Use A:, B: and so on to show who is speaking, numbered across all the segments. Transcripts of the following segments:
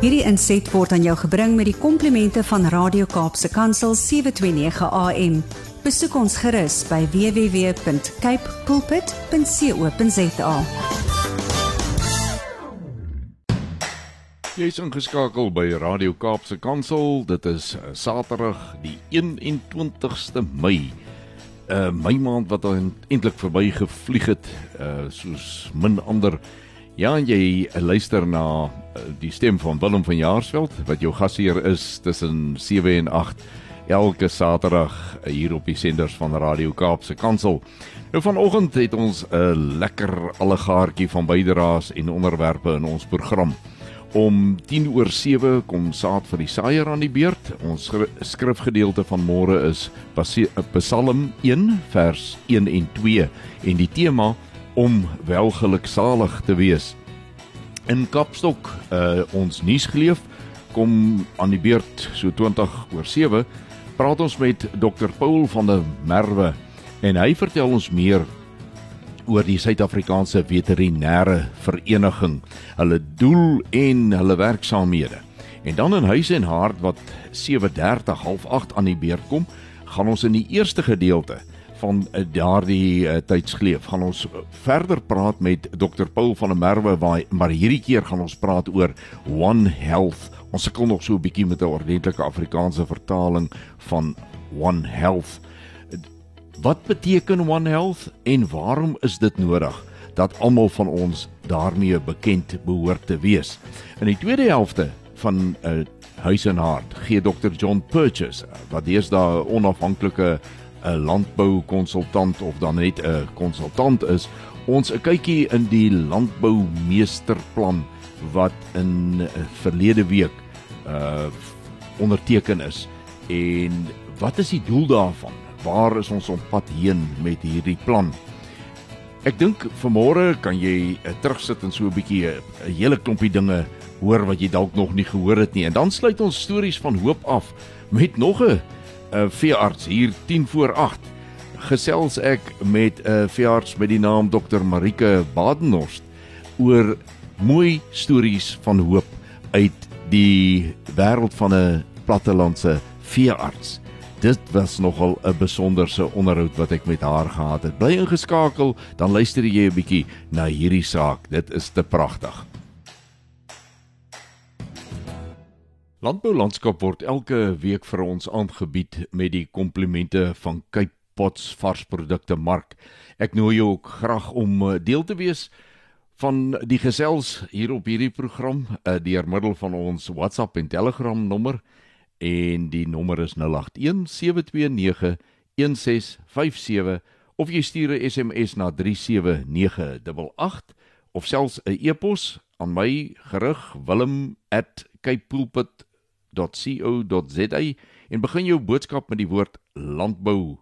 A: Hierdie inset word aan jou gebring met die komplimente van Radio Kaapse Kansel 729 AM. Besoek ons gerus by www.cape pulpit.co.za.
B: Jy is ingeskakel by Radio Kaapse Kansel. Dit is eh, Saterdag die 21ste Mei. 'n uh, Mei maand wat eintlik verby gevlieg het, uh soos min ander. Ja, jy luister na die stem van Willem van Jaarsveld wat jou gasheer is tussen 7 en 8 elke Saterdag uh, hier op die senders van Radio Kaapse Kansel. Nou vanoggend het ons 'n lekker allegaartjie van bydraes en onderwerpe in ons program. Om 10 oor 7 kom saad vir die saaier aan die beurt. Ons skrifgedeelte van môre is Psalm 1 vers 1 en 2 en die tema om welgeluksalig te wees. In Kapstok, uh, ons nuusgeleef kom aan die beurt so 20 oor 7 praat ons met Dr Paul van der Merwe en hy vertel ons meer oor die Suid-Afrikaanse Veterinêre Vereniging, hulle doel en hulle werksaamhede. En dan in huis en hart wat 7:30 half 8 aan die beurt kom, gaan ons in die eerste gedeelte van eh, daardie uh, tydskleef gaan ons verder praat met Dr Paul van der Merwe waar maar hierdie keer gaan ons praat oor One Health. Ons sukkel nog so 'n bietjie met 'n ordentlike Afrikaanse vertaling van One Health. Wat beteken One Health en waarom is dit nodig dat almal van ons daarmee bekend behoort te wees? In die tweede helfte van 'n uh, eh, huis en hart gee Dr John Purchase wat deesdae 'n onafhanklike 'n uh, eh, landboukonsultant of dan net 'n uh, konsultant is, ons 'n kykie in die landboumeesterplan wat in uh, verlede week uh onderteken is en wat is die doel daarvan? waar is ons op pad heen met hierdie plan? Ek dink vanmôre kan jy uh, terugsit en so 'n bietjie eh, 'n hele klompie dinge hoor wat jy dalk nog nie gehoor het nie. En dan sluit ons stories van hoop af met nog 'n uh, veearts hier 10 voor 8. Gesels ek met 'n uh, veearts met die naam Dr Marike Badenhorst oor mooi stories van hoop uit die wêreld van 'n plattelandse veearts. Dit was nogal 'n besonderse onderhoud wat ek met haar gehad het. Bly ingeskakel, dan luister jy 'n bietjie na hierdie saak. Dit is te pragtig. Landbou landskap word elke week vir ons aangebied met die komplimente van Cape Pots varsprodukte mark. Ek nooi jou ook graag om eh, deel te wees van die gesels hier op hierdie program uh, deur middel van ons WhatsApp en Telegram nommer 0765366961 en die nommer is 0817291657 of jy stuur 'n SMS na 37988 of selfs 'n e-pos aan my gerig wilm@capepulpit.co.za en begin jou boodskap met die woord landbou.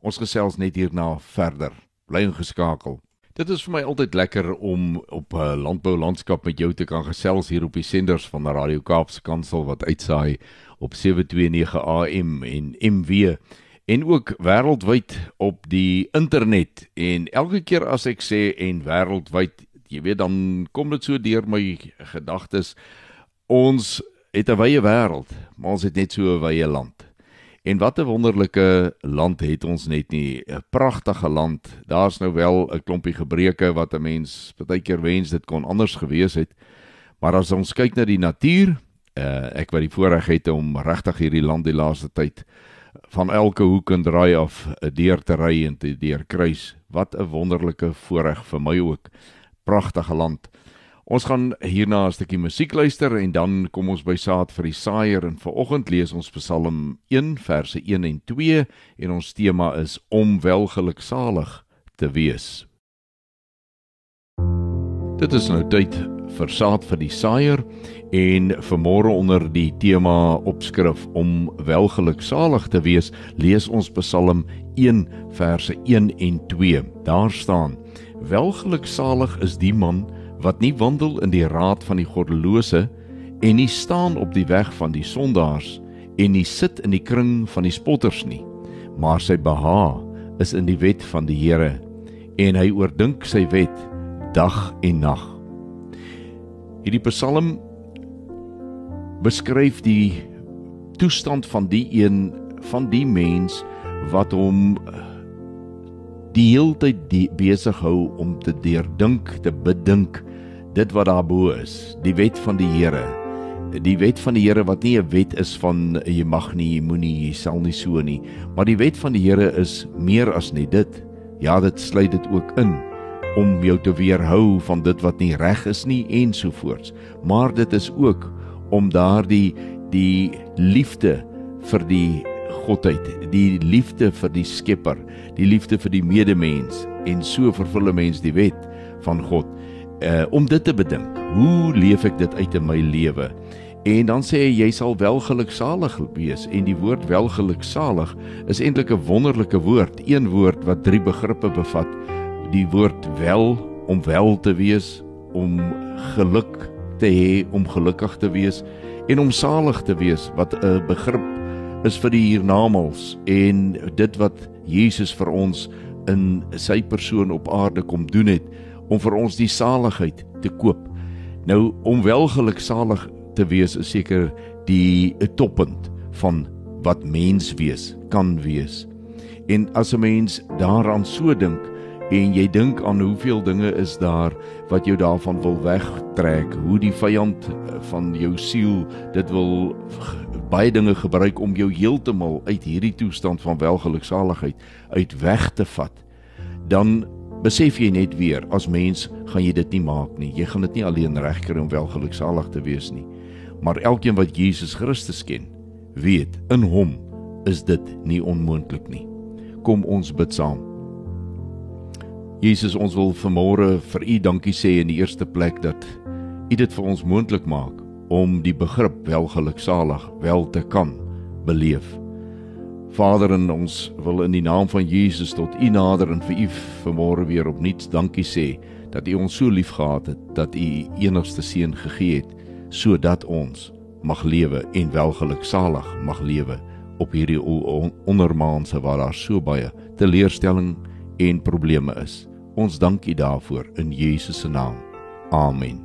B: Ons gesels net hierna verder. Bly ingeskakel. Dit is vir my altyd lekker om op 'n uh, landbou landskap met jou te kan gesels hier op die senders van Radio Kaapse Kansel wat uitsaai op 729 AM en MW en ook wêreldwyd op die internet en elke keer as ek sê en wêreldwyd jy weet dan kom dit so deur my gedagtes ons het 'n wye wêreld maar ons het net so 'n wye land en wat 'n wonderlike land het ons net nie 'n pragtige land daar's nou wel 'n klompie gebreke wat 'n mens baie keer wens dit kon anders gewees het maar as ons kyk na die natuur uh, ek wat die voorreg het om regtig hierdie land die laaste tyd van elke hoek en draai af uh, deur te ry en te deur kruis. Wat 'n wonderlike voorreg vir my ook. Pragtige land. Ons gaan hierna 'n stukkie musiek luister en dan kom ons by saad vir die saaier en vanoggend lees ons Psalm 1 verse 1 en 2 en ons tema is om welgeluksalig te wees. Dit is nou tyd vir saad vir die saaier En vanmôre onder die tema opskrif om welgeluksalig te wees, lees ons Psalm 1 verse 1 en 2. Daar staan: Welgeluksalig is die man wat nie wandel in die raad van die goddelose en nie staan op die weg van die sondaars en nie sit in die kring van die spotters nie, maar sy beha is in die wet van die Here en hy oordink sy wet dag en nag. Hierdie Psalm beskryf die toestand van die een van die mens wat hom die hele tyd besig hou om te deurdink, te bedink dit wat daarbo is, die wet van die Here. Die wet van die Here wat nie 'n wet is van jy mag nie, jy moenie, jy sal nie so nie, maar die wet van die Here is meer as net dit. Ja, dit sluit dit ook in om jou te weerhou van dit wat nie reg is nie ensovoorts. Maar dit is ook om daardie die liefde vir die godheid, die liefde vir die Skepper, die liefde vir die medemens en so vervul 'n mens die wet van God. Uh om dit te bedink, hoe leef ek dit uit in my lewe? En dan sê hy jy sal welgeluksalig wees en die woord welgeluksalig is eintlik 'n wonderlike woord, een woord wat drie begrippe bevat. Die woord wel om wel te wees, om geluk te hê, om gelukkig te wees en om salig te wees wat 'n begrip is vir die hiernamaals en dit wat Jesus vir ons in sy persoon op aarde kom doen het om vir ons die saligheid te koop. Nou om welgeluksalig te wees is seker die toppunt van wat mens wees kan wees. En as 'n mens daaraan so dink en jy dink aan hoeveel dinge is daar wat jou daarvan wil wegtrek, hoe die vyand van jou siel dit wil baie dinge gebruik om jou heeltemal uit hierdie toestand van welgeluksaligheid uit weg te vat, dan besef jy net weer as mens gaan jy dit nie maak nie. Jy gaan dit nie alleen regkry om welgeluksalig te wees nie. Maar elkeen wat Jesus Christus ken, weet in hom is dit nie onmoontlik nie. Kom ons bid saam. Jesus, ons wil vanmôre vir U dankie sê in die eerste plek dat U dit vir ons moontlik maak om die begrip welgeluksalig wel te kan beleef. Vader en ons wil in die naam van Jesus tot U nader en vir U vanmôre weer opnuut dankie sê dat U ons so liefgehad het dat U enigste seun gegee het sodat ons mag lewe en welgeluksalig mag lewe op hierdie ondermaanse waar daar so baie teleurstelling en probleme is. Ons dank U daarvoor in Jesus se naam. Amen.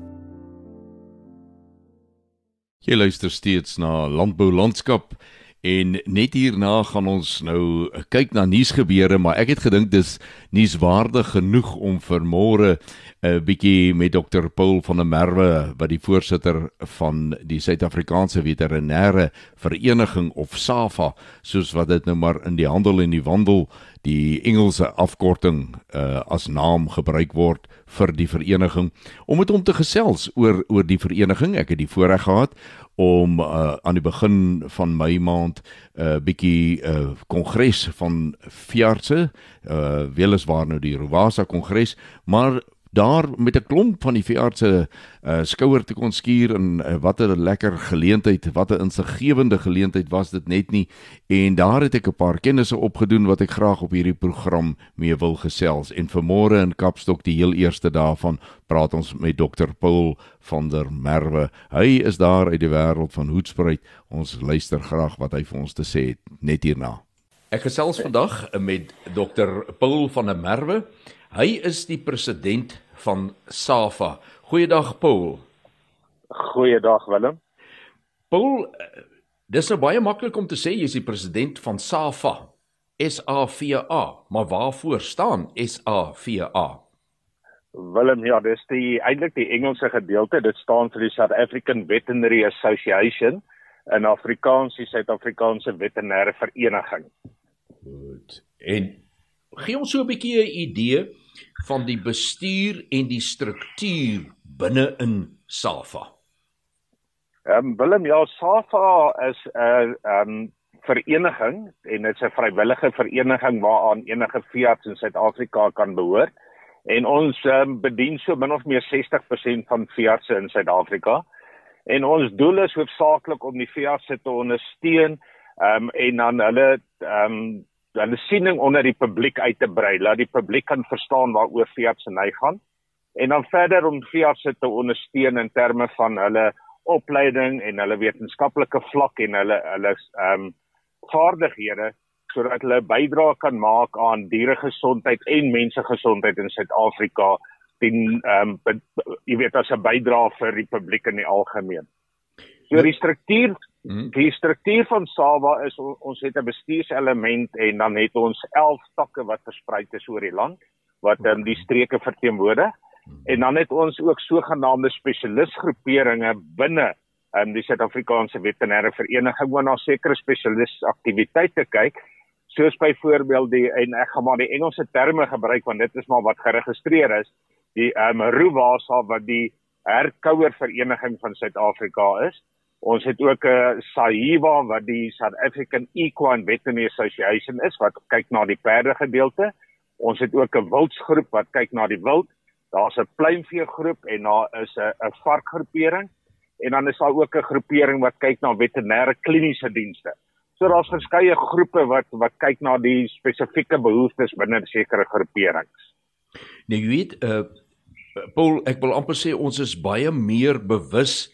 B: Jy luister steeds na Landbou Landskap en net hierna gaan ons nou kyk na nuusgebeure, maar ek het gedink dis nuuswaardig genoeg om vir môre 'n bietjie met dokter Paul van der Merwe wat die voorsitter van die Suid-Afrikaanse Veterinêre Vereniging of SAFA, soos wat dit nou maar in die handel en die wandel die Engelse afkorting uh, as naam gebruik word vir die vereniging om met hom te gesels oor oor die vereniging. Ek het die voorreg gehad om uh, aan die begin van Mei maand 'n uh, bietjie uh, kongres van veeartse, uh weliswaar nou die Rowasa kongres, maar daar met 'n klomp van die veeartse uh, skouer te kon skuur en uh, wat 'n lekker geleentheid, wat 'n insiggewende geleentheid was dit net nie. En daar het ek 'n paar kennisse opgedoen wat ek graag op hierdie program mee wil gesels. En vanmôre in Kapstok die heel eerste daarvan praat ons met dokter Paul van der Merwe. Hy is daar uit die wêreld van Hoedspruit. Ons luister graag wat hy vir ons te sê het net hierna. Ek gesels vandag met dokter Paul van der Merwe. Hy is die president van SAFA. Goeiedag Paul.
C: Goeiedag Willem.
B: Paul, dis nou baie maklik om te sê jy is die president van SAFA. SAFA, maar waarvoor staan SAFA?
C: Willem, ja, dis die eintlik die Engelse gedeelte. Dit staan vir die South African Veterinary Association in Afrikaans die Suid-Afrikaanse Veterinêre Vereniging.
B: Goed. En gee ons so 'n bietjie 'n idee van die bestuur en die struktuur binne in SAFA?
C: Ehm um, Willem, ja, SAFA is 'n uh, ehm um, vereniging en dit's 'n vrywillige vereniging waaraan enige veearts in Suid-Afrika kan behoort. En ons um, bedien so min of meer 60% van veeartse in Suid-Afrika. En ons doel is hoofsaaklik om die veeartse te ondersteun um, en dan hulle ehm um, hulle siening onder die publiek uit te brei, laat die publiek kan verstaan waaroor veearts en hy gaan. En dan verder om veearts te ondersteun in terme van hulle opleiding en hulle wetenskaplike vlak en hulle hulle ehm um, vaardighede sodat hulle bydra kan maak aan dieregesondheid en mensegesondheid in Suid-Afrika ten ehm um, jy weet as 'n bydra vir die publiek in die algemeen. So die struktuur hmm. die struktuur van SAWA is ons het 'n bestuurselement en dan het ons 11 takke wat versprei is oor die land wat um, die streke verteenwoordig. En dan het ons ook sogenaamde spesialisgroeperinge binne um, die Suid-Afrikaanse Veterinêre Vereniging waar na sekere spesialisaktiwiteite kyk soos byvoorbeeld die en ek gaan maar die Engelse terme gebruik want dit is maar wat geregistreer is die um, RUWASA wat die herkouer vereniging van Suid-Afrika is ons het ook 'n uh, SAHIWA wat die South African Equine Veterinary Association is wat kyk na die perde gedeelte ons het ook 'n wildsgroep wat kyk na die wild daar's 'n pluimvee groep en daar is 'n 'n varkgroepering en dan is daar ook 'n groepering wat kyk na veterinêre kliniese dienste. So daar's verskeie groepe wat wat kyk na die spesifieke behoeftes binne sekere groeperings.
B: Nou jy weet, uh Paul, ek wil amper sê ons is baie meer bewus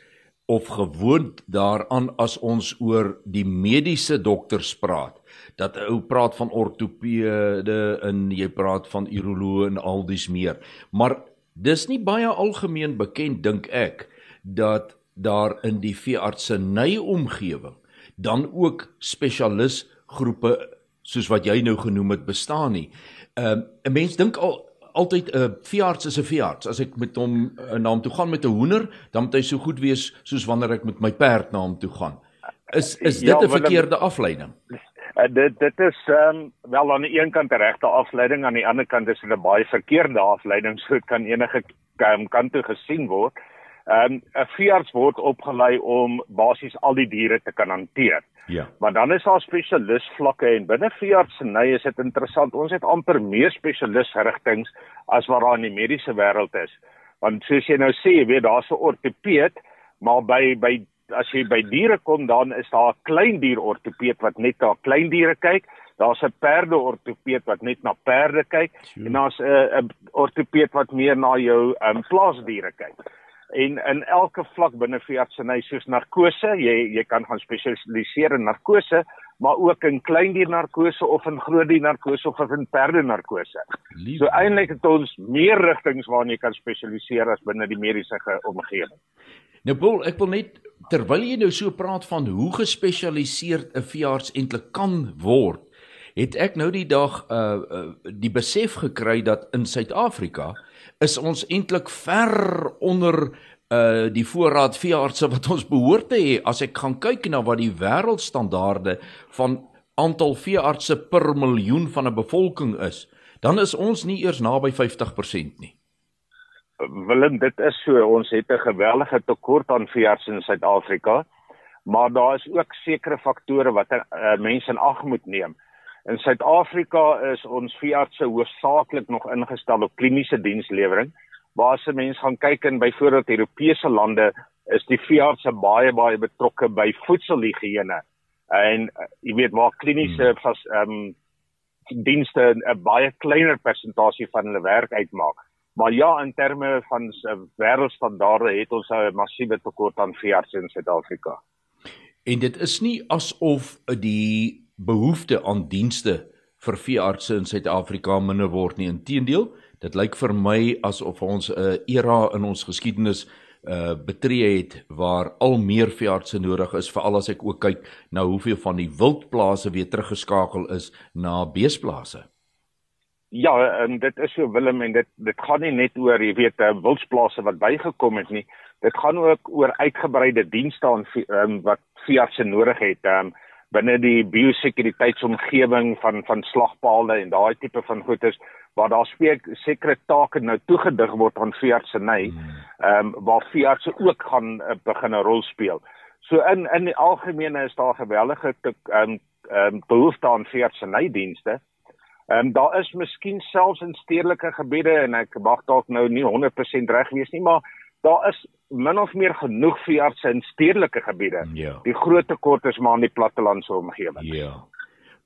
B: of gewoond daaraan as ons oor die mediese dokters praat. Dat ou praat van ortopede en jy praat van uroloë en al dies meer. Maar dis nie baie algemeen bekend dink ek dat daar in die veeartseny omgewing dan ook spesialis groepe soos wat jy nou genoem het bestaan nie. Ehm uh, 'n mens dink al altyd 'n uh, veearts is 'n veearts. As ek met hom uh, na hom toe gaan met 'n hoender, dan moet hy so goed wees soos wanneer ek met my perd na hom toe gaan. Is is dit 'n ja, verkeerde afleiding?
C: Uh, dit dit is um, wel aan die een kant 'n regte afleiding, aan die ander kant is dit 'n baie verkeerde afleiding, so kan enige um, kant toe gesien word. Ehm um, 'n veearts word opgelei om basies al die diere te kan hanteer. Ja. Maar dan is daar spesialisvlakke en binne veeartseny is dit interessant. Ons het amper meer spesialisrigtinge as wat daar in die mediese wêreld is. Want soos jy nou sê, jy weet daar's 'n ortopeed, maar by by as jy by diere kom dan is daar 'n klein dier ortopeed wat net na klein diere kyk. Daar's 'n perde ortopeed wat net na perde kyk sure. en daar's 'n 'n ortopeed wat meer na jou um, plaasdiere kyk en in elke vlak binne veeartseny soos narkose, jy jy kan gaan spesialiseer in narkose, maar ook in kleindier narkose of in grootdier narkose of in perde narkose. So eintlik het ons meer rigtings waarna jy kan spesialiseer as binne die mediese omgewing.
B: Nou Paul, ek wil net terwyl jy nou so praat van hoe gespesialiseerd 'n veearts eintlik kan word, het ek nou die dag uh, uh die besef gekry dat in Suid-Afrika is ons eintlik ver onder uh die voorraad veeartse wat ons behoort te hê as ek gaan kyk na wat die wêreldstandaarde van aantal veeartse per miljoen van 'n bevolking is dan is ons nie eers naby 50% nie.
C: Willem dit is so ons het 'n geweldige tekort aan veeartse in Suid-Afrika maar daar is ook sekere faktore wat uh, mense in ag moet neem In Suid-Afrika is ons veeartse hoofsaaklik nog ingestel op kliniese dienslewering. Waar se mense gaan kyk in byvoorbeeld Europese lande is die veeartse baie baie betrokke by voedselhigiëne. En uh, jy weet waar kliniese hmm. vas ehm um, dienste 'n baie kleiner persentasie van hulle werk uitmaak. Maar ja, in terme van uh, wêreldstandaarde het ons 'n massiewe tekort aan veeartse in Suid-Afrika.
B: En dit is nie asof die behoefte aan dienste vir veeartse in Suid-Afrika minder word nie. Inteendeel, dit lyk vir my asof ons 'n era in ons geskiedenis uh betree het waar al meer veeartse nodig is veral as ek ook kyk na hoeveel van die wildplase weer teruggeskakel is na beesplase.
C: Ja, en dit is so Willem en dit dit gaan nie net oor jy weet uh, wildplase wat bygekom het nie. Dit gaan ook oor uitgebreide dienste aan um, wat veeartse nodig het. Um, binne die biosekuriteitsomgewing van van slagpaalde en daai tipe van goedes waar daar spreek sekere take nou toegedig word aan veeartseny hmm. ehm um, waar veeartse ook gaan uh, begin 'n rol speel. So in in die algemene is daar gewellige ehm um, ehm um, behoefte aan veeartseny dienste. Ehm um, daar is miskien selfs in stedelike gebiede en ek mag dalk nou nie 100% reg wees nie, maar daar is min of meer genoeg veeartse in stedelike gebiede. Ja. Die groot tekort is maar in die plattelandse omgewing.
B: Ja.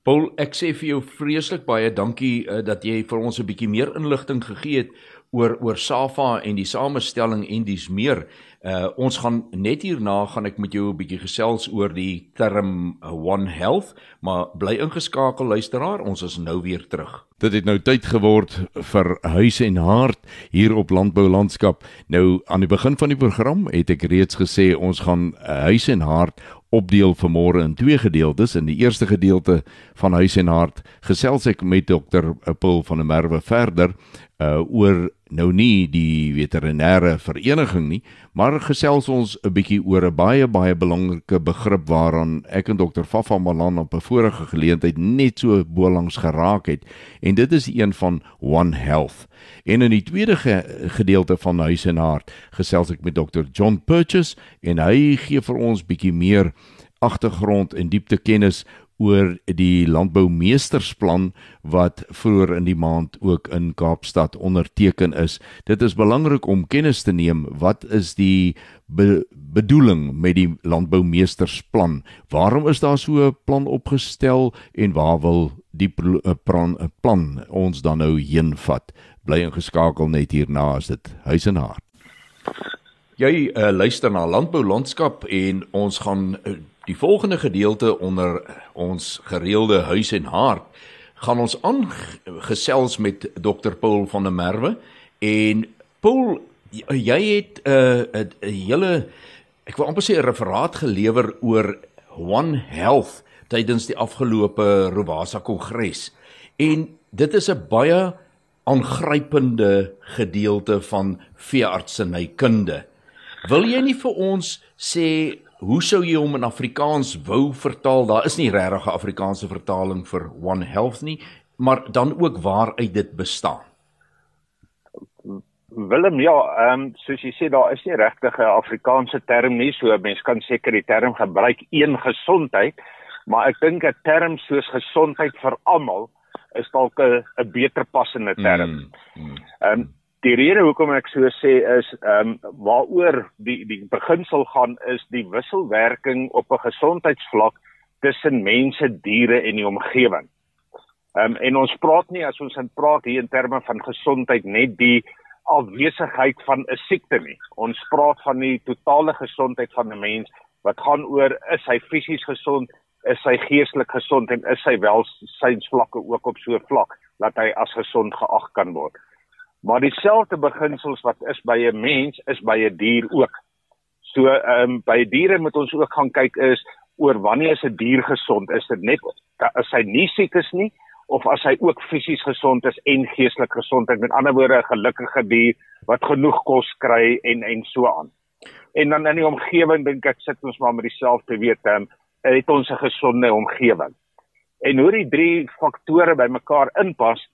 B: Paul, ek sê vir jou vreeslik baie dankie uh, dat jy vir ons 'n bietjie meer inligting gegee het oor oor SAFA en die samestelling en dis meer. Uh ons gaan net hierna gaan ek met jou 'n bietjie gesels oor die term One Health, maar bly ingeskakel luisteraar, ons is nou weer terug. Dit het nou tyd geword vir huis en hart hier op landbou landskap. Nou aan die begin van die program het ek reeds gesê ons gaan uh, huis en hart opdeel vanmôre in twee gedeeltes. In die eerste gedeelte van huis en hart gesels ek met dokter Paul van der Merwe verder uh oor nou nie die veterinêre vereniging nie, maar gesels ons 'n bietjie oor 'n baie baie belangrike begrip waaraan ek en dokter Fafa Malan op 'n vorige geleentheid net so bolangs geraak het en dit is een van One Health. En in die tweede ge gedeelte van Huis en Hart gesels ek met dokter John Purchase en hy gee vir ons bietjie meer agtergrond en diepte kennis oor die landboumeestersplan wat vroeër in die maand ook in Kaapstad onderteken is. Dit is belangrik om kennis te neem wat is die be bedoeling met die landboumeestersplan? Waarom is daar so 'n plan opgestel en waar wil die eh, plan, eh, plan ons dan nou heen vat? Bly ingeskakel net hierna as dit huis en hart. Jy uh, luister na Landbou Landskap en ons gaan uh, Die volgende gedeelte onder ons gereelde huis en hart gaan ons aangesels met Dr Paul van der Merwe en Paul jy het 'n uh, 'n hele ek wil amper sê 'n referaat gelewer oor One Health tydens die afgelope Rovasa Kongres en dit is 'n baie aangrypende gedeelte van veeartsenykunde. Wil jy nie vir ons sê hoe sou jy hom in Afrikaans wou vertaal? Daar is nie regtig 'n Afrikaanse vertaling vir One Health nie, maar dan ook waaruit dit bestaan.
C: Willem, ja, ehm um, soos jy sê daar is nie regtig 'n Afrikaanse term nie, so mense kan seker die term gebruik een gesondheid, maar ek dink 'n term soos gesondheid vir almal is dalk 'n beter passende term. Hmm, hmm. Ehm mm, mm. um, Die rede hoekom ek so sê is ehm um, waaroor die die beginsel gaan is die wisselwerking op 'n gesondheidsvlak tussen mense, diere en die omgewing. Ehm um, en ons praat nie as ons in praat hier in terme van gesondheid net die afwesigheid van 'n siekte nie. Ons praat van die totale gesondheid van 'n mens wat gaan oor is hy fisies gesond, is hy geestelik gesond en is sy welsynsvlakke ook op so 'n vlak dat hy as gesond geag kan word. Maar dieselfde beginsels wat is by 'n mens is by 'n dier ook. So ehm um, by diere moet ons ook gaan kyk is oor wanneer is 'n die dier gesond? Is dit net as hy nie siek is nie of as hy ook fisies gesond is en geestelik gesond is? Met ander woorde 'n gelukkige dier wat genoeg kos kry en en so aan. En dan in die omgewing dink ek sit ons maar met dieselfde weet ehm um, het ons 'n gesonde omgewing. En hoe die drie faktore bymekaar inpas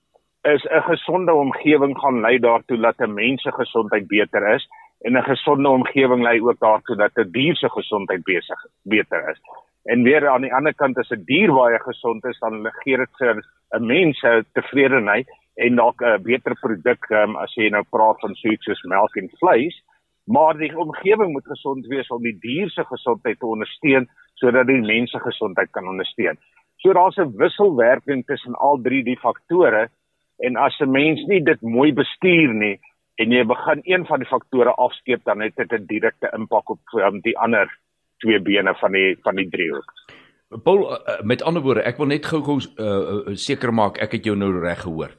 C: is 'n gesonde omgewing gaan lei daartoe dat 'n mens se gesondheid beter is en 'n gesonde omgewing lei ook daartoe dat 'n dier se gesondheid besig beter is. En weer aan die ander kant as 'n dier baie gesond is, dan gee dit vir 'n mens 'n tevredenheid en dalk 'n beter produk um, as jy nou praat van so iets soos melk en vleis. Maar die omgewing moet gesond wees om die dier se gesondheid te ondersteun sodat die mens se gesondheid kan ondersteun. So daar's 'n wisselwerking tussen al drie die faktore En as 'n mens nie dit mooi bestuur nie en jy begin een van die faktore afskeep dan het dit 'n direkte impak op um, die ander twee bene van die van die driehoek.
B: Paul uh, met ander woorde, ek wil net gou-gou seker uh, uh, maak ek het jou nou reg gehoor.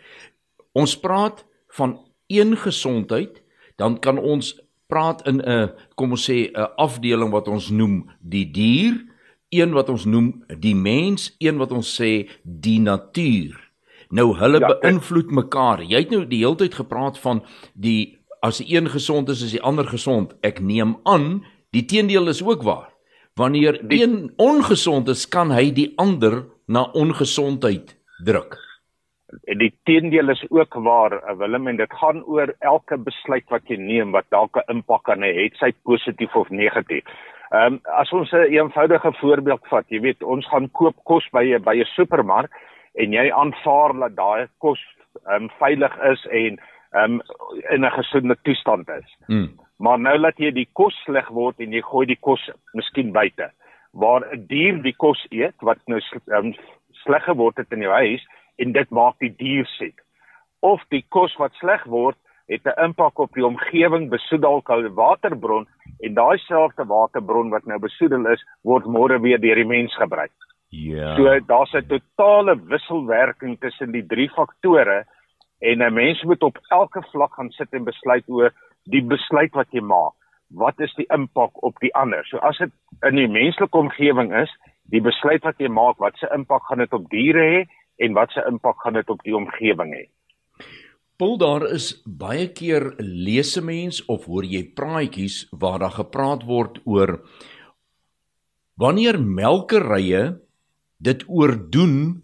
B: Ons praat van een gesondheid, dan kan ons praat in 'n kom ons sê 'n afdeling wat ons noem die dier, een wat ons noem die mens, een wat ons sê die natuur. Nou hulle ja, beïnvloed mekaar. Jy het nou die hele tyd gepraat van die as die een gesond is, is die ander gesond. Ek neem aan die teendeel is ook waar. Wanneer die, een ongesond is, kan hy die ander na ongesondheid druk.
C: Die teendeel is ook waar, eh, Willem, en dit gaan oor elke besluit wat jy neem wat dalk 'n impak kan hê, het sy positief of negatief. Ehm um, as ons 'n eenvoudige voorbeeld vat, jy weet, ons gaan koop kos by 'n by 'n supermark en jy aanvaar dat daai kos um, veilig is en um, in 'n gesonde toestand is. Mm. Maar nou laat jy die kos sleg word en jy gooi die kos miskien buite waar 'n dier die kos eet wat nou um, sleg geword het in jou huis en dit maak die dier siek. Of die kos wat sleg word het 'n impak op die omgewing, besoedel koue waterbron en daai selfde waterbron wat nou besoedel is, word môre weer deur die mens gebruik.
B: Ja.
C: So daar's 'n totale wisselwerking tussen die drie faktore en 'n mens moet op elke vlak gaan sit en besluit oor die besluit wat jy maak. Wat is die impak op die ander? So as dit in die menslike omgewing is, die besluit wat jy maak, wat se impak gaan dit op diere hê en wat se impak gaan dit op die omgewing hê?
B: Pul daar is baie keer lese mens of hoor jy praatjies waar daar gepraat word oor wanneer melkerye dit oordoen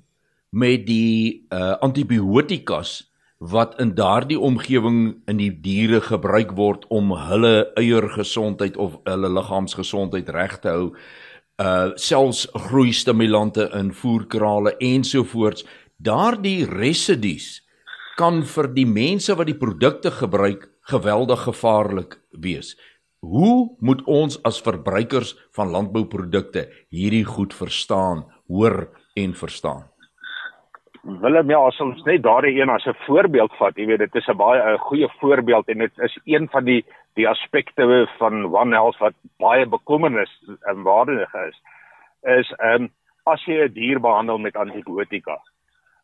B: met die uh antibiotikas wat in daardie omgewing in die diere gebruik word om hulle eiergesondheid of hulle liggaamsgesondheid reg te hou. Uh selfs groeistimulante in voerkrale ensovoorts. Daardie residues kan vir die mense wat die produkte gebruik geweldig gevaarlik wees. Hoe moet ons as verbruikers van landbouprodukte hierdie goed verstaan, hoor en verstaan?
C: Willem ja, as ons net daardie een as 'n voorbeeld vat, jy weet dit is 'n baie 'n goeie voorbeeld en dit is een van die die aspekte van One Health wat baie bekommernis en waardig is. Is ehm um, as jy 'n dier behandel met antibiotika,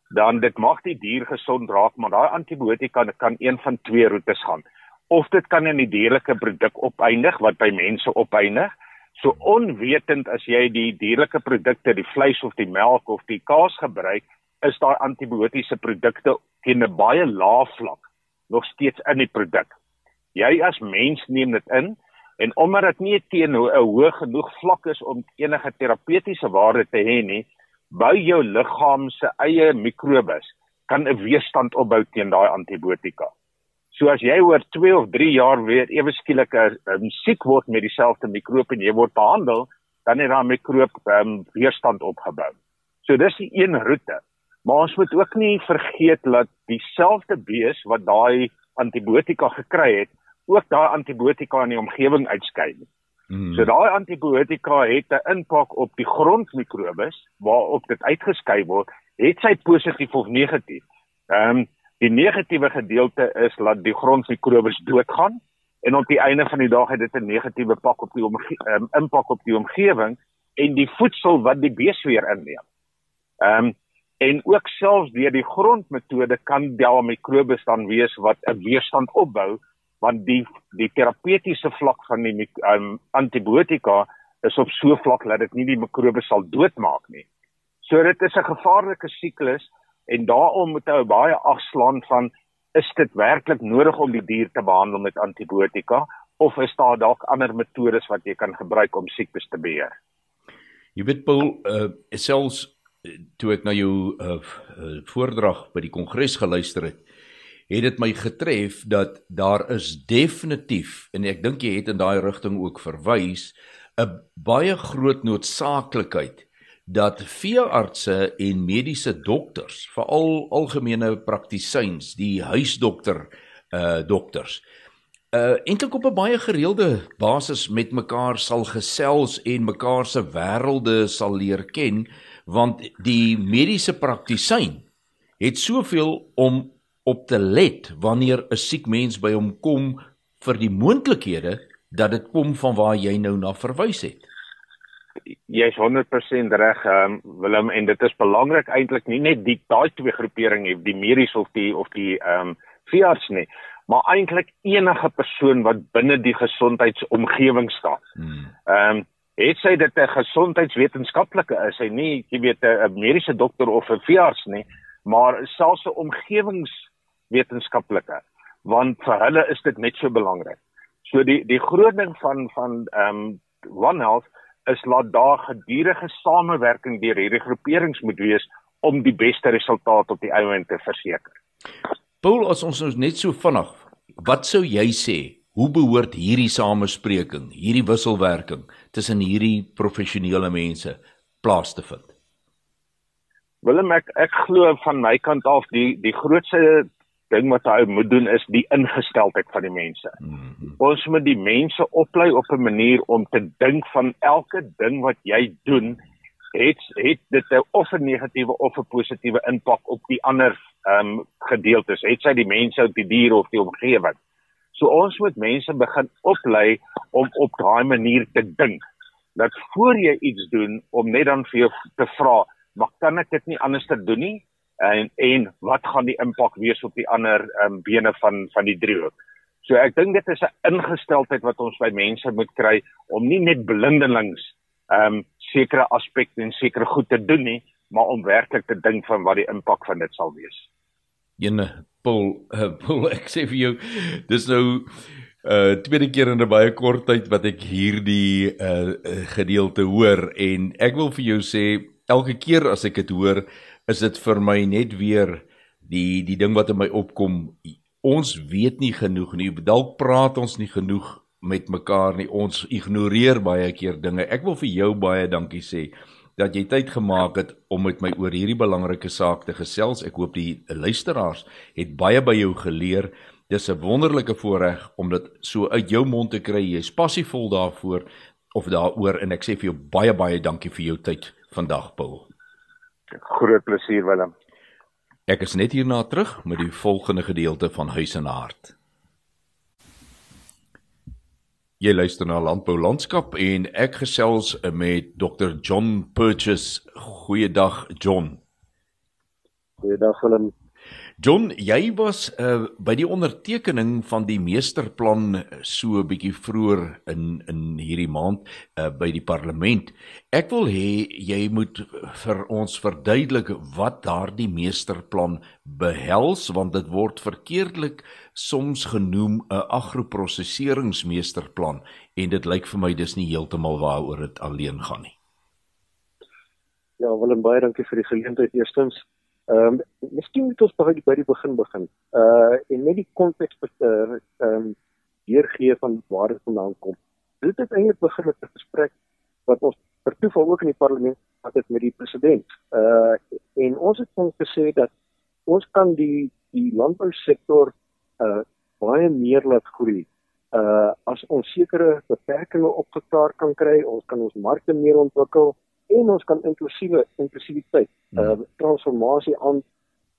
C: dan dit mag die dier gesond raak, maar daai antibiotika kan een van twee roetes gaan. Of dit kan in die dierlike produk opeindig wat by mense opeindig. So onwetend as jy die dierlike produkte, die vleis of die melk of die kaas gebruik, is daai antibiotiese produkte teen 'n baie lae vlak nog steeds in die produk. Jy as mens neem dit in en omdat dit nie teen 'n hoë genoeg vlak is om enige terapeutiese waarde te hê nie, bou jou liggaam se eie mikrobes kan 'n weerstand opbou teen daai antibiotika. So as jy oor 2 of 3 jaar weer ewe skielik 'n siek word met dieselfde mikroop en jy word behandel, dan het daai mikroop um, weerstand opgebou. So dis die een roete. Maar ons moet ook nie vergeet dat dieselfde bees wat daai antibiotika gekry het, ook daai antibiotika in die omgewing uitskei. Hmm. So daai antibiotika het 'n impak op die grondmikrobes waarop dit uitgeskei word, het sy positief of negatief. Ehm um, die negatiewe gedeelte is dat die grondmikrobes doodgaan en op die einde van die dag het dit 'n negatiewe pak op die um, impak op die omgewing en die voedsel wat die bees weer inneem. Ehm um, en ook selfs deur die grondmetode kan daar mikrobes dan wees wat 'n weerstand opbou want die die terapeutiese vlak van die um, antibiotika is op so vlak dat dit nie die mikrobes sal doodmaak nie. So dit is 'n gevaarlike siklus en daarom moet jy baie agslaan van is dit werklik nodig om die dier te behandel met antibiotika of is daar dalk ander metodes wat jy kan gebruik om siektes te beheer?
B: Jy weet Paul, uh, selfs toe ek na jou uh, uh, voordrag by die kongres geluister het, het dit my getref dat daar is definitief en ek dink jy het in daai rigting ook verwys 'n baie groot noodsaaklikheid dat veeartse en mediese dokters, veral algemene praktisyns, die huisdokter uh dokters uh eintlik op 'n baie gereelde basis met mekaar sal gesels en mekaar se wêrelde sal leer ken want die mediese praktisyn het soveel om op te let wanneer 'n siek mens by hom kom vir die moontlikhede dat dit kom van waar jy nou na verwys het.
C: Jy's 100% reg, um, Willem, en dit is belangrik eintlik nie net die daai twee groepering hê, die mediese of die of die ehm um, veearts nie, maar eintlik enige persoon wat binne die gesondheidsomgewing staan. Hmm. Ehm um, het sy dit 'n gesondheidswetenskaplike is, hy nie, jy weet 'n mediese dokter of 'n veearts nie, maar selfs 'n omgewingswetenskaplike, want vir hulle is dit net so belangrik. So die die groot ding van van ehm um, One Health is laat daar gedurende samewerking deur hierdie groeperings moet wees om die beste resultaat op die einde te verseker.
B: Paul, as ons nou net so vinnig, wat sou jy sê Hoe behoort hierdie samespreking, hierdie wisselwerking tussen hierdie professionele mense plaas te vind?
C: Willem ek ek glo van my kant af die die grootste ding wat hy moet doen is die ingesteldheid van die mense. Mm -hmm. Ons moet die mense oplei op 'n manier om te dink van elke ding wat jy doen het het dit 'n of 'n negatiewe of 'n positiewe impak op die ander ehm um, gedeeltes, het sy die mense, die diere of die omgewing. So ons moet mense begin oplei om op daai manier te dink. Dat voor jy iets doen om net dan vir jou te vra, "Maar kan ek dit nie anders te doen nie?" En en wat gaan die impak wees op die ander um, bene van van die driehoek. So ek dink dit is 'n ingesteldheid wat ons by mense moet kry om nie net blindelings ehm um, sekere aspekte en sekere goed te doen nie, maar om werklik te dink van wat die impak van dit sal wees.
B: Ene Paul, uh, Paul ek sê vir jou, dis nou uh tweede keer in 'n baie kort tyd wat ek hierdie uh gedeelte hoor en ek wil vir jou sê elke keer as ek dit hoor, is dit vir my net weer die die ding wat in my opkom. Ons weet nie genoeg nie. Dalk praat ons nie genoeg met mekaar nie. Ons ignoreer baie keer dinge. Ek wil vir jou baie dankie sê dat jy tyd gemaak het om met my oor hierdie belangrike saak te gesels. Ek hoop die luisteraars het baie by jou geleer. Dis 'n wonderlike voorreg om dit so uit jou mond te kry. Jy's passievol daarvoor of daaroor en ek sê vir jou baie baie dankie vir jou tyd vandag, Paul.
C: Groot plesier, Willem.
B: Ek is net hierna terug met die volgende gedeelte van Huis en Hart. Jy luister na Landbou Landskap en ek gesels met Dr John Purchase. Goeiedag John.
D: Goeiedag Willem.
B: John, jy was uh, by die ondertekening van die meesterplan so 'n bietjie vroeër in in hierdie maand uh, by die parlement. Ek wil hê jy moet vir ons verduidelik wat daardie meesterplan behels want dit word verkeerdelik soms genoem 'n agroprosesseringsmeesterplan en dit lyk vir my dis nie heeltemal waaroor dit alleen gaan nie.
D: Ja, Willem, baie dankie vir die geleentheid eerstens. Ehm um, miskien moet ons die, by die begin begin. Uh en net die konteks ehm uh, um, weergee van waar dit vandaan kom. Dit het eintlik begin met 'n gesprek wat ons per toeval ook in die parlement gehad het met die president. Uh en ons het hom gesê dat ons kan die die landbousektor uh baie meer laat groei. Uh as ons sekere beperkings opgeklaar kan kry, ons kan ons markte meer ontwikkel en ons kan inklusiewe inklusiwiteit uh transformasie aan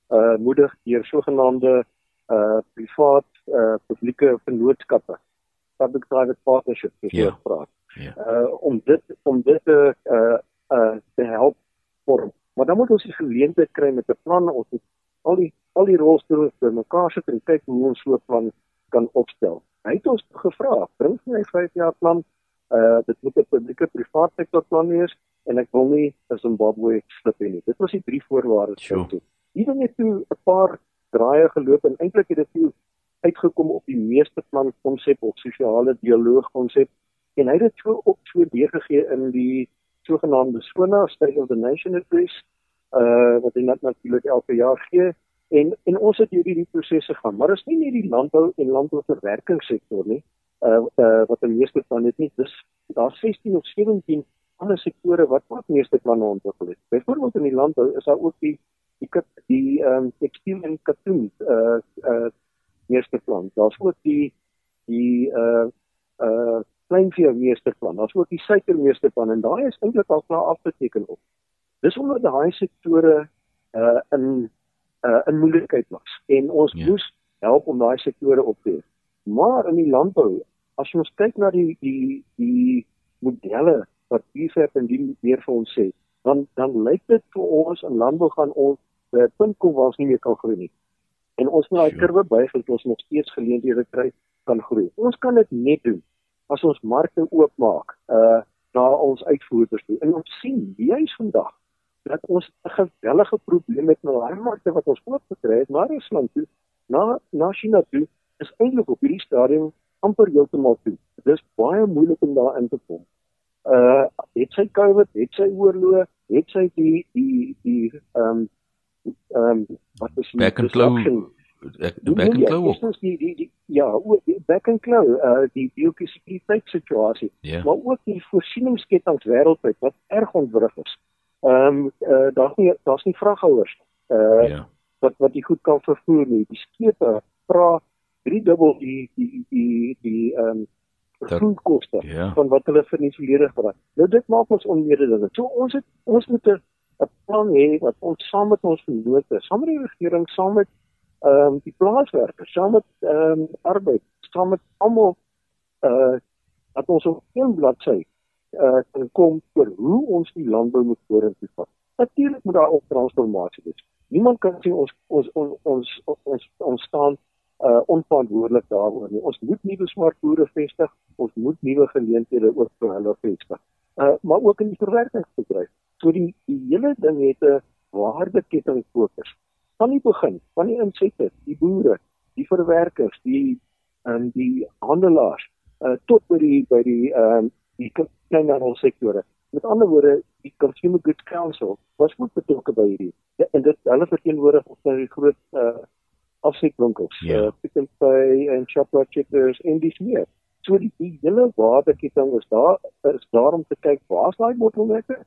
D: uh moedig deur sogenaamde uh privaat uh publieke vennootskappe public private partnerships as jy praat. Ja. Uh om dit om dit te uh uh te help vorm. Maar dan moet ons die geleentheid kry met 'n plan ons moet al die al die rolspelers bymekaar sit en kyk hoe ons so 'n plan kan opstel. Hy het ons gevra, bring vir my 5 jaar plan. Uh dit moet 'n publieke privaat sektor plan wees en ek wil nie in Zimbabwe slip nie. Dit was die drie voorwaardes sure. toe. Hier het toe 'n paar draaie geloop en eintlik het dit toe uitgekom op die meeste plan konsep of sosiale dialoog konsep en hy het dit so op so deurgegee in die sogenaamde SONA State of the Nation Address uh wat hy net natuurlik elke jaar gee en en ons het hierdie die prosesse gaan maar is nie net die landbou en landbouverwerkingssektor nie uh, uh wat die meeste van dit nie dis daar 16 of 17 ander sektore wat ook meeste planne ontwikkel het. Byvoorbeeld in die landbou is daar ook die die die ehm um, tekstiel en katoen uh uh meeste plan. Daar's ook die die uh uh kleinvee meeste plan. Daar's ook die suiker meeste plan en daai is eintlik al klaar afgeteken op. Dis omdat daai sektore uh in uh in moeilikheid was en ons ja. moes help om daai sektore op te. Maar in die landbou, as ons kyk na die die die modelle wat PFAP en die meer vir ons sê, dan dan lyk dit vir ons in landbou gaan ons by 'n punt kom waar ons nie meer kan groei nie. En ons moet daai kurwe buig dat ons nog steeds geleenthede kry kan groei. Ons kan dit net doen as ons markte oopmaak uh na ons uitvoerders toe. En ons sien juis vandag dat ons 'n gewellige probleem met nou daai markte wat ons oop gekry het na Rusland toe, na na China toe, is eintlik op hierdie stadium amper heeltemal toe. Dit is baie moeilik om daar in te kom uh het sy COVID, het sy oorloë, het sy die die die ehm um, ehm um, wat is
B: back and claw back and claw
D: is die die die ja, ook die back and claw uh die biosekuriteit situasie,
B: yeah.
D: maar ook die voorsieningsketTINGS wêreldwyd wat erg ontwrig is. Ehm um, uh daar's nie daar's nie vraghouers uh ja. yeah. wat wat jy goed kan vervoer nie. Die skepe vra drie dubbel die die die die ehm um, vervoerkoste
B: Ja.
D: van wat hulle vir die verlede gebruik. Nou dit maak ons onmededingend. So ons het ons moet 'n 'n plan hê wat ons saam met ons vennote, saam met die regering, saam met ehm um, die plaaswerkers, saam met ehm um, arbeid, saam met almal uh dat ons op een bladsy uh kan kom oor hoe ons die landbou moet vorentoe vat. Natuurlik moet daar ook transformasie wees. Niemand kan sê ons ons ons ons ons, ons staan uh onverantwoordelik daaroor nie. Ons moet nuwe swart boere vestig, ons moet nuwe geleenthede ook vir hulle vestig. Uh maar ook in die verwerkingsbedryf. So die die hele ding het 'n waardeketting fokus. Van die begin, van die insette, die boere, die verwerkers, die en um, die handelaars uh tot by die by die ehm um, die kleinhandelsektore. Met ander woorde, die Consumer Goods Council was goed betrokke by hierdie. Ja, en dit hulle verteenwoordig ons nou die groot uh afsetwinkels,
B: Ja.
D: uh Pick n Pay en Shoprite Checkers en dis meer. So die, die hele waardeketting is daar is daar om te kyk waar's daai bottelnekke?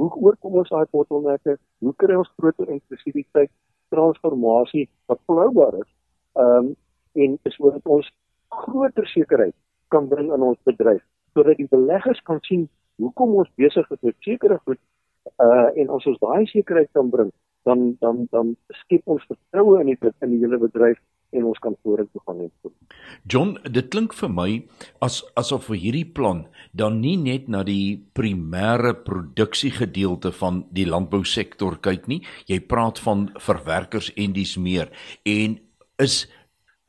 D: Hoe oorkom ons daai bottelnekke? Hoe kry ons groter inklusiwiteit, transformasie wat volhoubaar is? Ehm um, en is sodat ons groter sekerheid kan bring in ons bedryf sodat die beleggers kan sien hoekom ons besig is met sekere goed uh en as ons daai sekerheid kan bring dan dan dan skep ons vertroue in die in die hele bedryf en ons kan vorentoe gaan net.
B: John, dit klink vir my as asof vir hierdie plan dan nie net na die primêre produksiegedeelte van die landbousektor kyk nie. Jy praat van verwerkers en dis meer en is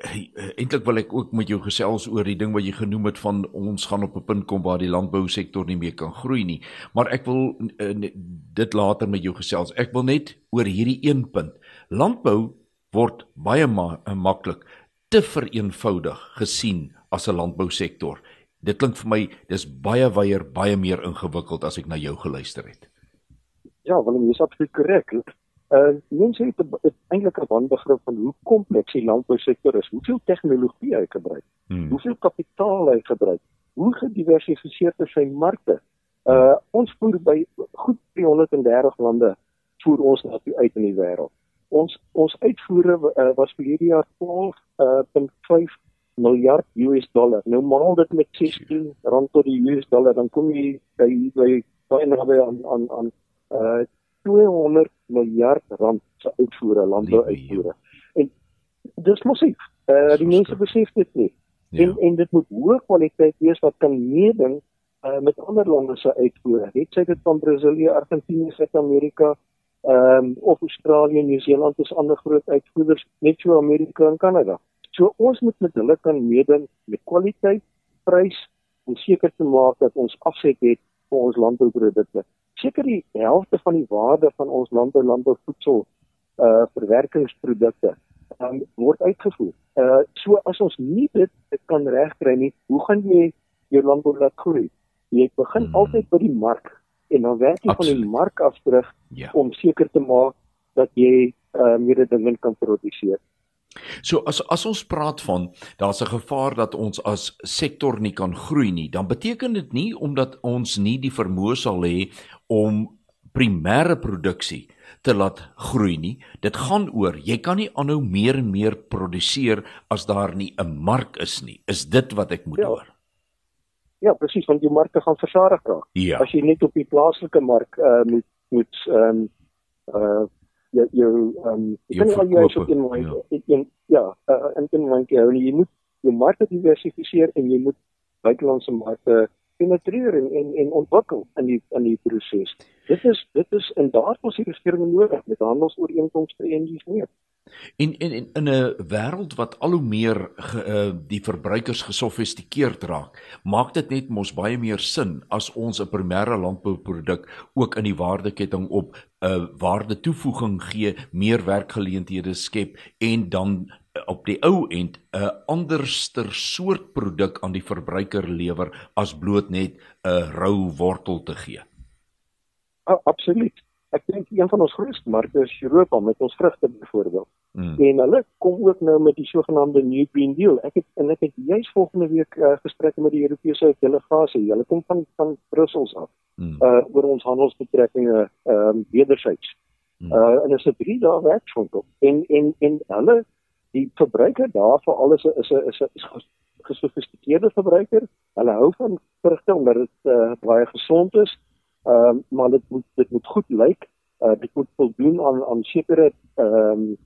B: eintlik wil ek ook met jou gesels oor die ding wat jy genoem het van ons gaan op 'n punt kom waar die landbousektor nie meer kan groei nie. Maar ek wil uh, dit later met jou gesels. Ek wil net oor hierdie een punt. Landbou word baie ma maklik te vereenvoudig gesien as 'n landbousektor. Dit klink vir my dis baie wyer, baie meer ingewikkeld as ek na jou geluister het.
D: Ja, Willem, jy is absoluut korrek. Uh mense het, het eintlik 'n wanbegrip van hoe kompleks die landbousektor is, hoeveel tegnologie hy gebruik, hmm. hoeveel kapitaal hy gebruik, hoe gediversifiseerd is sy markte. Uh ons voer by goed 330 lande voer ons natuurlik uit in die wêreld. Ons ons uitvoere uh, was vir hierdie jaar 12.5 uh, miljard US dollar. Nou maal dit met 16 rand tot die US dollar, dan kom jy by by baie naby aan aan aan uh 200 miljard rand se uitvoere, landbouuitvoere. En dis massief. Uh die mense besef dit nie. Ja. En en dit moet hoë kwaliteit wees wat kan meeding uh met ander lande se uitvoere. Net sê dit van Brasilië, Argentinië, Suid-Amerika, ehm um, of Australië, Nieu-Seeland is ander groot uitvoerders, net so Amerika en Kanada. So ons moet met hulle kan meeding met kwaliteit, prys om seker te maak dat ons afset het vir ons landbouprodukte seker die helfte van die waarde van ons landbou landbouvoedsel uh verwerkingsprodukte um, word uitgevoer. Uh so as ons nie dit, dit kan regkry nie, hoe gaan jy jou landbou laat groei? Jy begin hmm. altyd by die mark en dan werk jy Absoluut. van die mark af terug ja. om seker te maak dat jy uh meer dinge kan produseer.
B: So as as ons praat van daar's 'n gevaar dat ons as sektor nie kan groei nie, dan beteken dit nie omdat ons nie die vermoë sal hê om primêre produksie te laat groei nie. Dit gaan oor jy kan nie aanhou meer en meer produseer as daar nie 'n mark is nie. Is dit wat ek moet ja. hoor?
D: Ja, presies, want die markte gaan versadig raak.
B: Ja.
D: As jy net op die plaaslike mark uh, moet moet ehm um, uh jou jou ehm um, jy kan al jou op een mind ja, een, ja uh, in een mind hou. Jy moet jou markte diversifiseer en jy moet buitelandse markte penetreer en en en ontwikkel in die in die proses. Dit is dit is in daarvoor se regering nodig met handelsooreenkomste en dis meer.
B: En en in 'n wêreld wat al hoe meer ge, uh, die verbruikers gesofistikeerd raak, maak dit net mos baie meer sin as ons 'n primêre landbouproduk ook in die waardeketting op 'n uh, waarde toevoeging gee, meer werkgeleenthede skep en dan uh, op die ou end 'n uh, anderster soort produk aan die verbruiker lewer as bloot net 'n uh, rou wortel te gee.
D: Oh, absoluut ek dink een van ons grootste markte is Europa met ons vrugte byvoorbeeld. Mm. En hulle kom ook nou met die sogenaamde New Green Deal. Ek het en ek het juis volgende week uh, gesprekke met die Europese delegasie. Hulle kom van van Brussels af. Mm. Uh oor ons handelsbetrekkinge ehm um, wederzijds. Mm. Uh en is 'n 3 dae werkswinkel. En en en hulle die verbruiker daar vir alles is 'n is 'n is gesofistikeerde verbruiker. Hulle hou van vrugte omdat dit uh, baie gesond is. Ehm um, maar dit moet dit moet goed lyk. Uh, dit moet voldoen aan aan sekere ehm um,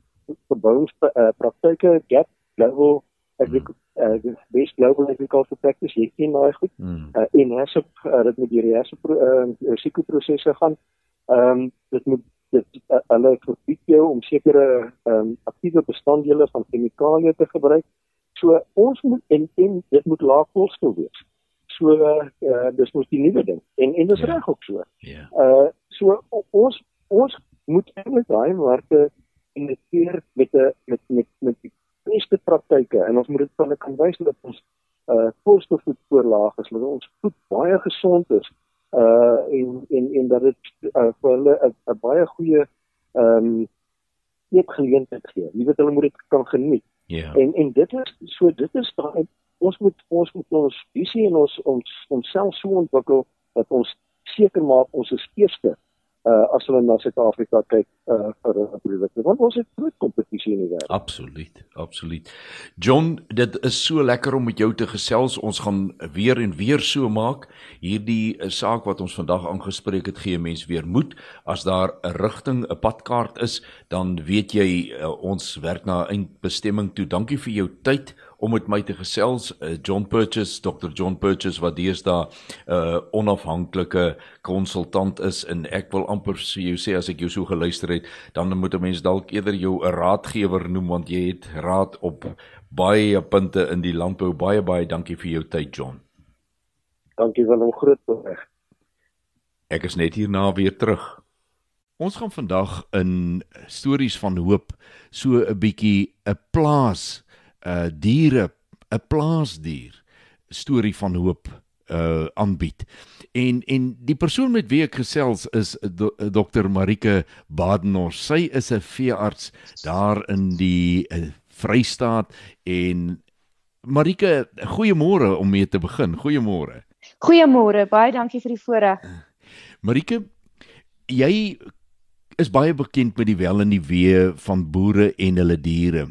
D: verbouingspraktyke, uh, gap level agriculture uh, base global agriculture practice jy ken daai goed. Mm. Uh, en HACCP uh, dit moet deur die HACCP uh, risikoprosesse gaan. Ehm um, dit moet dit uh, hulle verbied jou om sekere ehm um, aktiewe bestanddele van chemikalieë te gebruik. So ons moet en, en dit moet laag koolstof wees. So uh, dis mos die nuwe ding. En en dis ja. reg ook so. Ja. Uh so ons ons moet eintlik daai markte investeer met 'n met met met die beste praktyke en ons moet dit van 'n kan wys dat ons uh koolstofvoet voorlaag is, dat ons voet baie gesond is uh en en en dat dit uh, vir hulle 'n baie goeie ehm um, eetgeleentheid gee. Jy weet hulle moet dit kan geniet. Ja. Yeah. En en dit is so dit is daai ons moet ons moet ons visie en ons ons onsself so ontwikkel dat ons seker maak ons is eerste uh as hulle na Suid-Afrika kyk uh vir 'n produkte want ons het groot kompetisie in die wêreld.
B: Absoluut, absoluut. John, dit is so lekker om met jou te gesels. Ons gaan weer en weer so maak. Hierdie uh, saak wat ons vandag aangespreek het, gee mense weer moed. As daar 'n rigting, 'n padkaart is, dan weet jy uh, ons werk na 'n eindbestemming toe. Dankie vir jou tyd om met my te gesels uh, John Purchase Dr John Purchase wat deesdae 'n uh, onafhanklike konsultant is. En ek wil amper vir jou sê as ek jou so geluister het dan moet 'n mens dalk eerder jou 'n raadgewer noem want jy het raad op baie punte in die landbou. Baie baie dankie vir jou tyd John.
D: Dankie wel om groot reg
B: Ek is net hierna weer terug. Ons gaan vandag in stories van hoop so 'n bietjie 'n plaas uh diere 'n plaasdier storie van hoop uh aanbied. En en die persoon met wie ek gesels is do, Dr Marike Badenhorst. Sy is 'n veearts daar in die uh, Vrystaat en Marike, goeiemôre om mee te begin. Goeiemôre.
E: Goeiemôre. Baie dankie vir die voorreg.
B: Marike, jy is baie bekend met die wel en die wee van boere en hulle diere.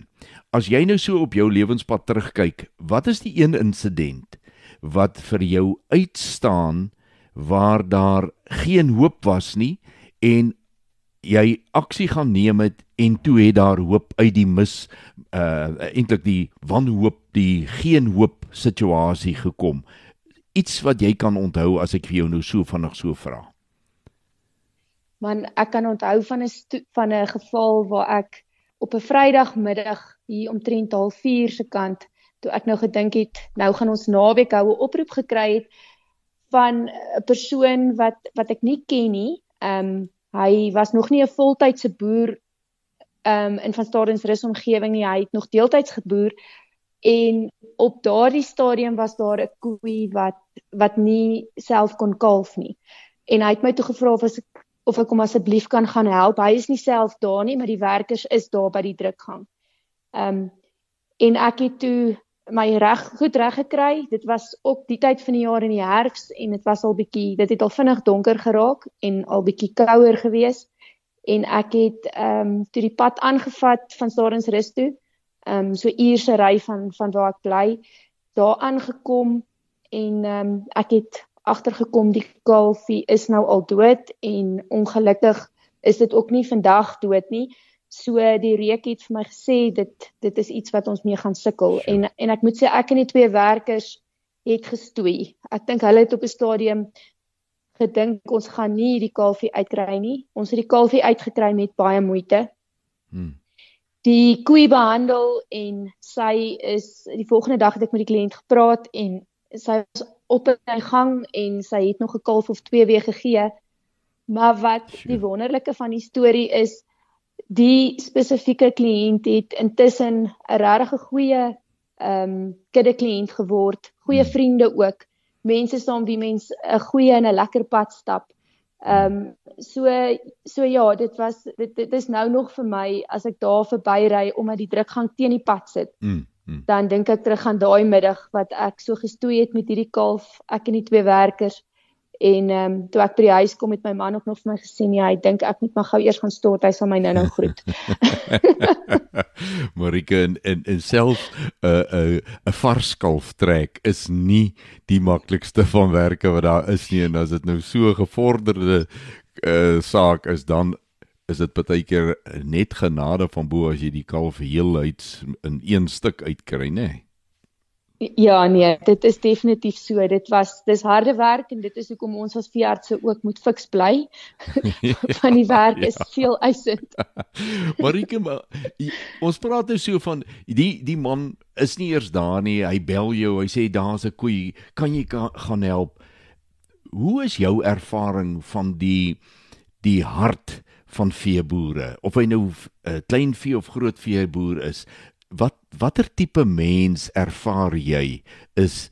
B: As jy nou so op jou lewenspad terugkyk, wat is die een insident wat vir jou uitstaan waar daar geen hoop was nie en jy aksie gaan neem het en toe het daar hoop uit die mis uh eintlik die wanhoop, die geen hoop situasie gekom. Iets wat jy kan onthou as ek vir jou nou so vinnig so vra.
E: Man, ek kan onthou van 'n van 'n geval waar ek op 'n Vrydagmiddag hier omtrent 04:30 se kant toe ek nou gedink het nou gaan ons naweek hou 'n oproep gekry het van 'n persoon wat wat ek nie ken nie. Ehm um, hy was nog nie 'n voltydse boer ehm um, in van Stadensrus omgewing nie. Hy het nog deeltyds geboer en op daardie stadium was daar 'n koei wat wat nie self kon kalf nie. En hy het my toe gevra of ek of ek hom asseblief kan gaan help. Hy is nie self daar nie, maar die werkers is daar by die drukgang. Ehm um, en ek het toe my reg goed reg gekry. Dit was ook die tyd van die jaar in die herfs en dit was al bietjie dit het al vinnig donker geraak en al bietjie kouer gewees en ek het ehm um, toe die pad aangevat van Stadensrus toe. Ehm um, so uur se ry van van waar ek bly daar aangekom en ehm um, ek het agtergekom die kalfie is nou al dood en ongelukkig is dit ook nie vandag dood nie. So die reek het vir my gesê dit dit is iets wat ons mee gaan sukkel sure. en en ek moet sê ek en die twee werkers het gestoei. Ek dink hulle het op 'n stadium gedink ons gaan nie die kalfie uitkry nie. Ons het die kalfie uitgekry met baie moeite. Hmm. Die koei behandel en sy is die volgende dag het ek met die kliënt gepraat en sy was op sy gang en sy het nog 'n kalf of twee weer gegee. Maar wat die wonderlike van die storie is die spesifieke kliënt het intussen 'n regtig goeie ehm um, kudde kliënt geword, goeie hmm. vriende ook, mense saam wie mens 'n goeie en 'n lekker pad stap. Ehm um, so so ja, dit was dit dit is nou nog vir my as ek daar verbyry omdat die drukgang teen die pad sit. Mm, mm. Dan dink ek terug aan daai middag wat ek so gestoei het met hierdie kalf, ek en die twee werkers En ehm um, toe ek by die huis kom met my man ook nog vir my gesê nee, hy dink ek moet maar gou eers gaan stort, hy sal my nou-nou groet.
B: Marika en en, en self 'n uh, 'n uh, 'n varskalf trek is nie die maklikste van werke wat daar is nie en as dit nou so gevorderde uh, saak is dan is dit baie keer net genade van bo as jy die kalf heel uit in een stuk uitkry, nê? Nee?
E: Ja nee, dit is definitief so. Dit was dis harde werk en dit is hoekom ons as veeartse ook moet fiks bly. van die werk ja. is veel eisend.
B: Marike, maar, ons praat nou so van die die man is nie eers daar nie. Hy bel jou, hy sê daar's 'n koei, kan jy ka, gaan help? Hoe is jou ervaring van die die hart van veeboere? Of hy nou 'n uh, klein vee of groot veeboer is, wat watter tipe mens ervaar jy is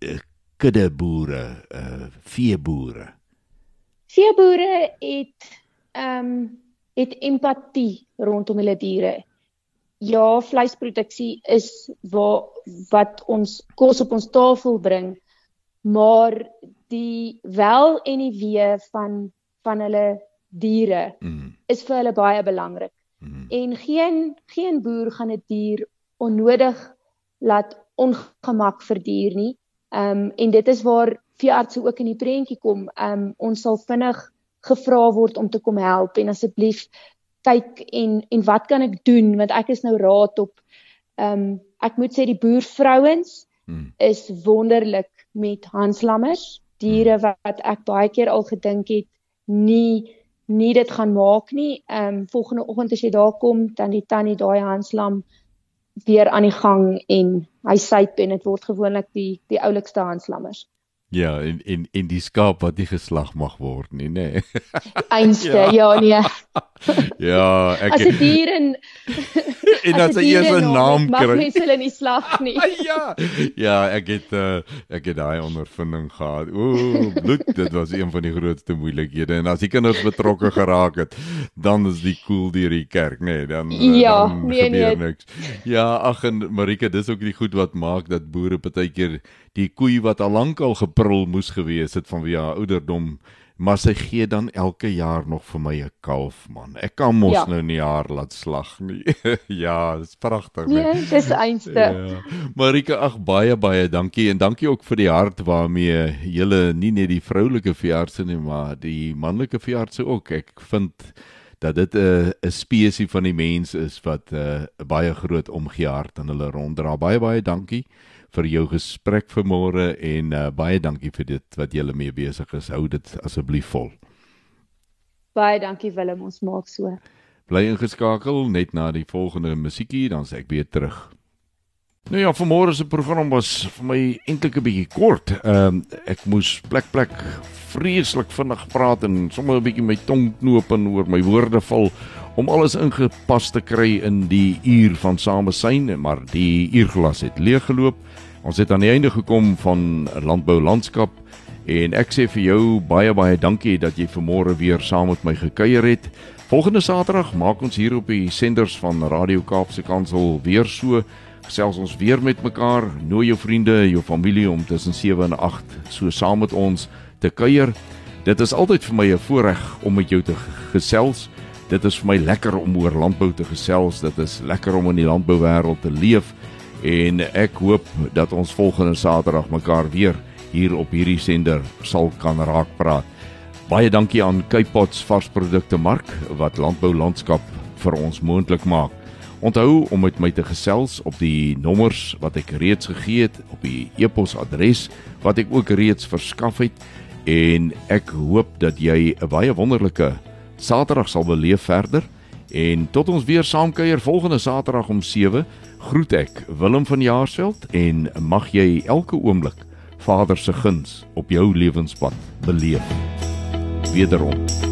B: uh, kuddeboere, uh, veeboere?
E: Veeboere het ehm um, het empatie rondom hulle diere. Ja, vleisproduksie is waar wat ons kos op ons tafel bring, maar die wel en die wee van van hulle diere mm. is vir hulle baie belangrik. Hmm. En geen geen boer gaan 'n die dier onnodig laat ongemak verduur nie. Ehm um, en dit is waar veeartse ook in die prentjie kom. Ehm um, ons sal vinnig gevra word om te kom help en asseblief kyk en en wat kan ek doen want ek is nou raad op ehm um, ek moet sê die boervrouens hmm. is wonderlik met handslammers, diere hmm. wat ek baie keer al gedink het nie nie dit gaan maak nie. Ehm um, volgende oggend as jy daar kom, dan die tannie daai handslam weer aan die gang en hy syp en dit word gewoonlik die die oulikste handslammers.
B: Ja, en en en die skaap wat nie geslag mag word nie, nê. Nee.
E: Einste, ja. ja nee.
B: ja, ek
E: As 'n dier en
B: en as hy eers 'n naam kry.
E: Mag mens hulle nie slag nie.
B: ja. Ja, ek het uh, ek het daai ondervinding gehad. Ooh, bloed, dit was een van die grootste moeilikhede en as die kinders betrokke geraak het, dan is die koel cool deur die kerk, nê, nee, dan
E: ja,
B: dan
E: nee, nee.
B: niks. Ja, ag en Marika, dis ook die goed wat maak dat boere baie keer die koei wat al lank al geprul moes gewees het vanweë haar ouderdom maar sy gee dan elke jaar nog vir my 'n kalf man. Ek kan mos ja. nou nie haar laat slag nie. ja, dis pragtig.
E: Nee, dis einste. Ja.
B: Marika, ag baie baie dankie en dankie ook vir die hart waarmee julle nie net die vroulike veeartse nie, maar die manlike veeartse ook. Ek vind dat dit 'n 'n spesie van die mens is wat 'n uh, baie groot omgee hart aan hulle ronddra. Baie baie dankie vir jou gesprek vanmôre en uh, baie dankie vir dit wat julle mee besig is. Hou dit asseblief vol.
E: Baie dankie Willem, ons maak so.
B: Bly ingeskakel net na die volgende musiekie dan sê ek weer terug. Nou ja, vanmôre se program was vir my eintlik 'n bietjie kort. Ehm um, ek moes plek plek vreeslik vinnig praat en sommer 'n bietjie my tong knoop en oor my woorde val om alles ingepas te kry in die uur van samesyn, maar die uurglas het leeggeloop. Ons het aan die einde gekom van landbou landskap en ek sê vir jou baie baie dankie dat jy vanmôre weer saam met my gekuier het. Volgende Saterdag maak ons hier op die senders van Radio Kaapse Kansel weer so gesels ons weer met mekaar. Nooi jou vriende, jou familie om tussen 7 en 8 so saam met ons te kuier. Dit is altyd vir my 'n voorreg om met jou te gesels. Dit is vir my lekker om oor landbou te gesels. Dit is lekker om in die landbouwêreld te leef en ek hoop dat ons volgende Saterdag mekaar weer hier op hierdie sender sal kan raak praat. Baie dankie aan Kypots varsprodukte mark wat landbou landskap vir ons moontlik maak. Onthou om met my te gesels op die nommers wat ek reeds gegee het op die e-posadres wat ek ook reeds verskaf het en ek hoop dat jy 'n baie wonderlike Saterdag sal beleef verder en tot ons weer saamkuier volgende Saterdag om 7 groet ek Willem van Jaarsveld en mag jy elke oomblik Vader se guns op jou lewenspad beleef. Wederom.